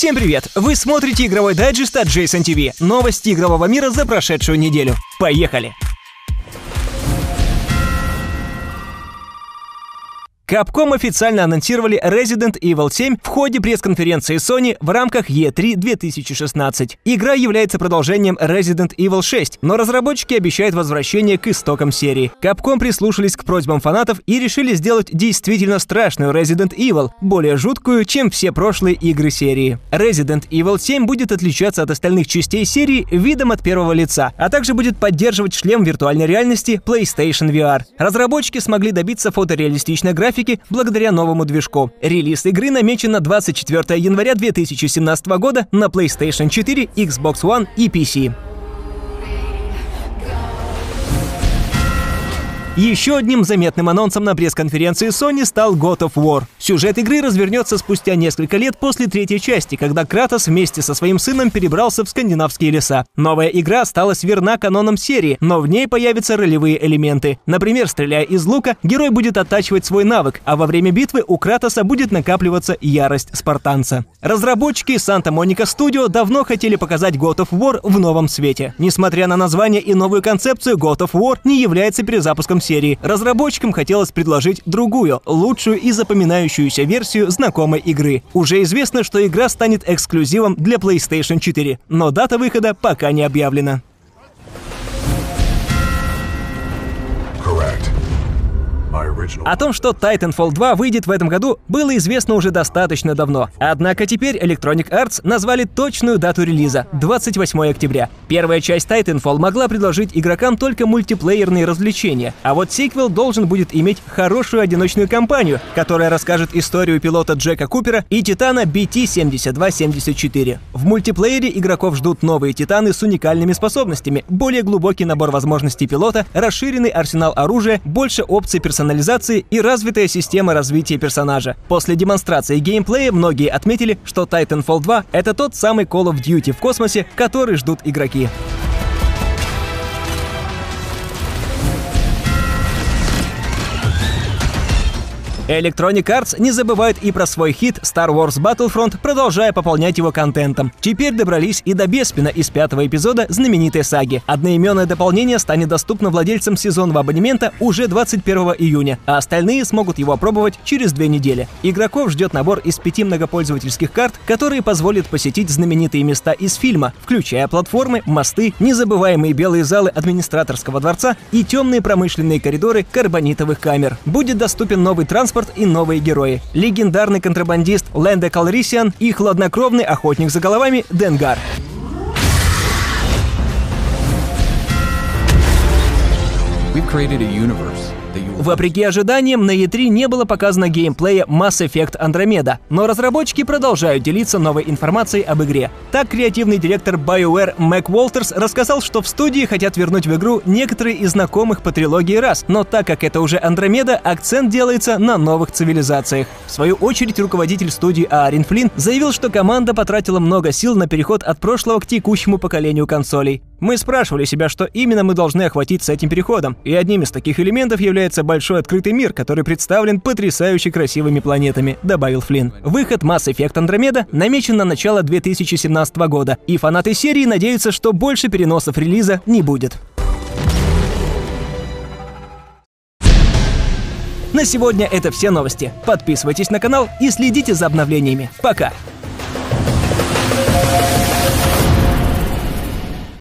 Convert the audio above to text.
Всем привет! Вы смотрите игровой дайджест от Jason TV. Новости игрового мира за прошедшую неделю. Поехали! Capcom официально анонсировали Resident Evil 7 в ходе пресс-конференции Sony в рамках E3 2016. Игра является продолжением Resident Evil 6, но разработчики обещают возвращение к истокам серии. Capcom прислушались к просьбам фанатов и решили сделать действительно страшную Resident Evil, более жуткую, чем все прошлые игры серии. Resident Evil 7 будет отличаться от остальных частей серии видом от первого лица, а также будет поддерживать шлем виртуальной реальности PlayStation VR. Разработчики смогли добиться фотореалистичной графики графики благодаря новому движку. Релиз игры намечен на 24 января 2017 года на PlayStation 4, Xbox One и PC. Еще одним заметным анонсом на пресс-конференции Sony стал God of War. Сюжет игры развернется спустя несколько лет после третьей части, когда Кратос вместе со своим сыном перебрался в скандинавские леса. Новая игра осталась верна канонам серии, но в ней появятся ролевые элементы. Например, стреляя из лука, герой будет оттачивать свой навык, а во время битвы у Кратоса будет накапливаться ярость спартанца. Разработчики Santa Monica Studio давно хотели показать God of War в новом свете. Несмотря на название и новую концепцию, God of War не является перезапуском серии. Разработчикам хотелось предложить другую, лучшую и запоминающуюся версию знакомой игры. Уже известно, что игра станет эксклюзивом для PlayStation 4, но дата выхода пока не объявлена. О том, что Titanfall 2 выйдет в этом году, было известно уже достаточно давно. Однако теперь Electronic Arts назвали точную дату релиза — 28 октября. Первая часть Titanfall могла предложить игрокам только мультиплеерные развлечения, а вот сиквел должен будет иметь хорошую одиночную кампанию, которая расскажет историю пилота Джека Купера и Титана BT-7274. В мультиплеере игроков ждут новые Титаны с уникальными способностями, более глубокий набор возможностей пилота, расширенный арсенал оружия, больше опций персонализации и развитая система развития персонажа. После демонстрации геймплея многие отметили, что Titanfall 2 — это тот самый Call of Duty в космосе, который ждут игроки. Electronic Arts не забывает и про свой хит Star Wars Battlefront, продолжая пополнять его контентом. Теперь добрались и до Беспина из пятого эпизода знаменитой саги. Одноименное дополнение станет доступно владельцам сезонного абонемента уже 21 июня, а остальные смогут его опробовать через две недели. Игроков ждет набор из пяти многопользовательских карт, которые позволят посетить знаменитые места из фильма, включая платформы, мосты, незабываемые белые залы администраторского дворца и темные промышленные коридоры карбонитовых камер. Будет доступен новый транспорт транспорт и новые герои. Легендарный контрабандист Ленде Калрисиан и хладнокровный охотник за головами Денгар. We've created a universe Вопреки ожиданиям, на E3 не было показано геймплея Mass Effect Andromeda, но разработчики продолжают делиться новой информацией об игре. Так, креативный директор BioWare Мэг Уолтерс рассказал, что в студии хотят вернуть в игру некоторые из знакомых по трилогии раз, но так как это уже Андромеда, акцент делается на новых цивилизациях. В свою очередь, руководитель студии Аарин Флинн заявил, что команда потратила много сил на переход от прошлого к текущему поколению консолей. Мы спрашивали себя, что именно мы должны охватить с этим переходом, и одним из таких элементов является большой открытый мир, который представлен потрясающе красивыми планетами, добавил Флинн. Выход Mass Effect Andromeda намечен на начало 2017 года, и фанаты серии надеются, что больше переносов релиза не будет. На сегодня это все новости. Подписывайтесь на канал и следите за обновлениями. Пока!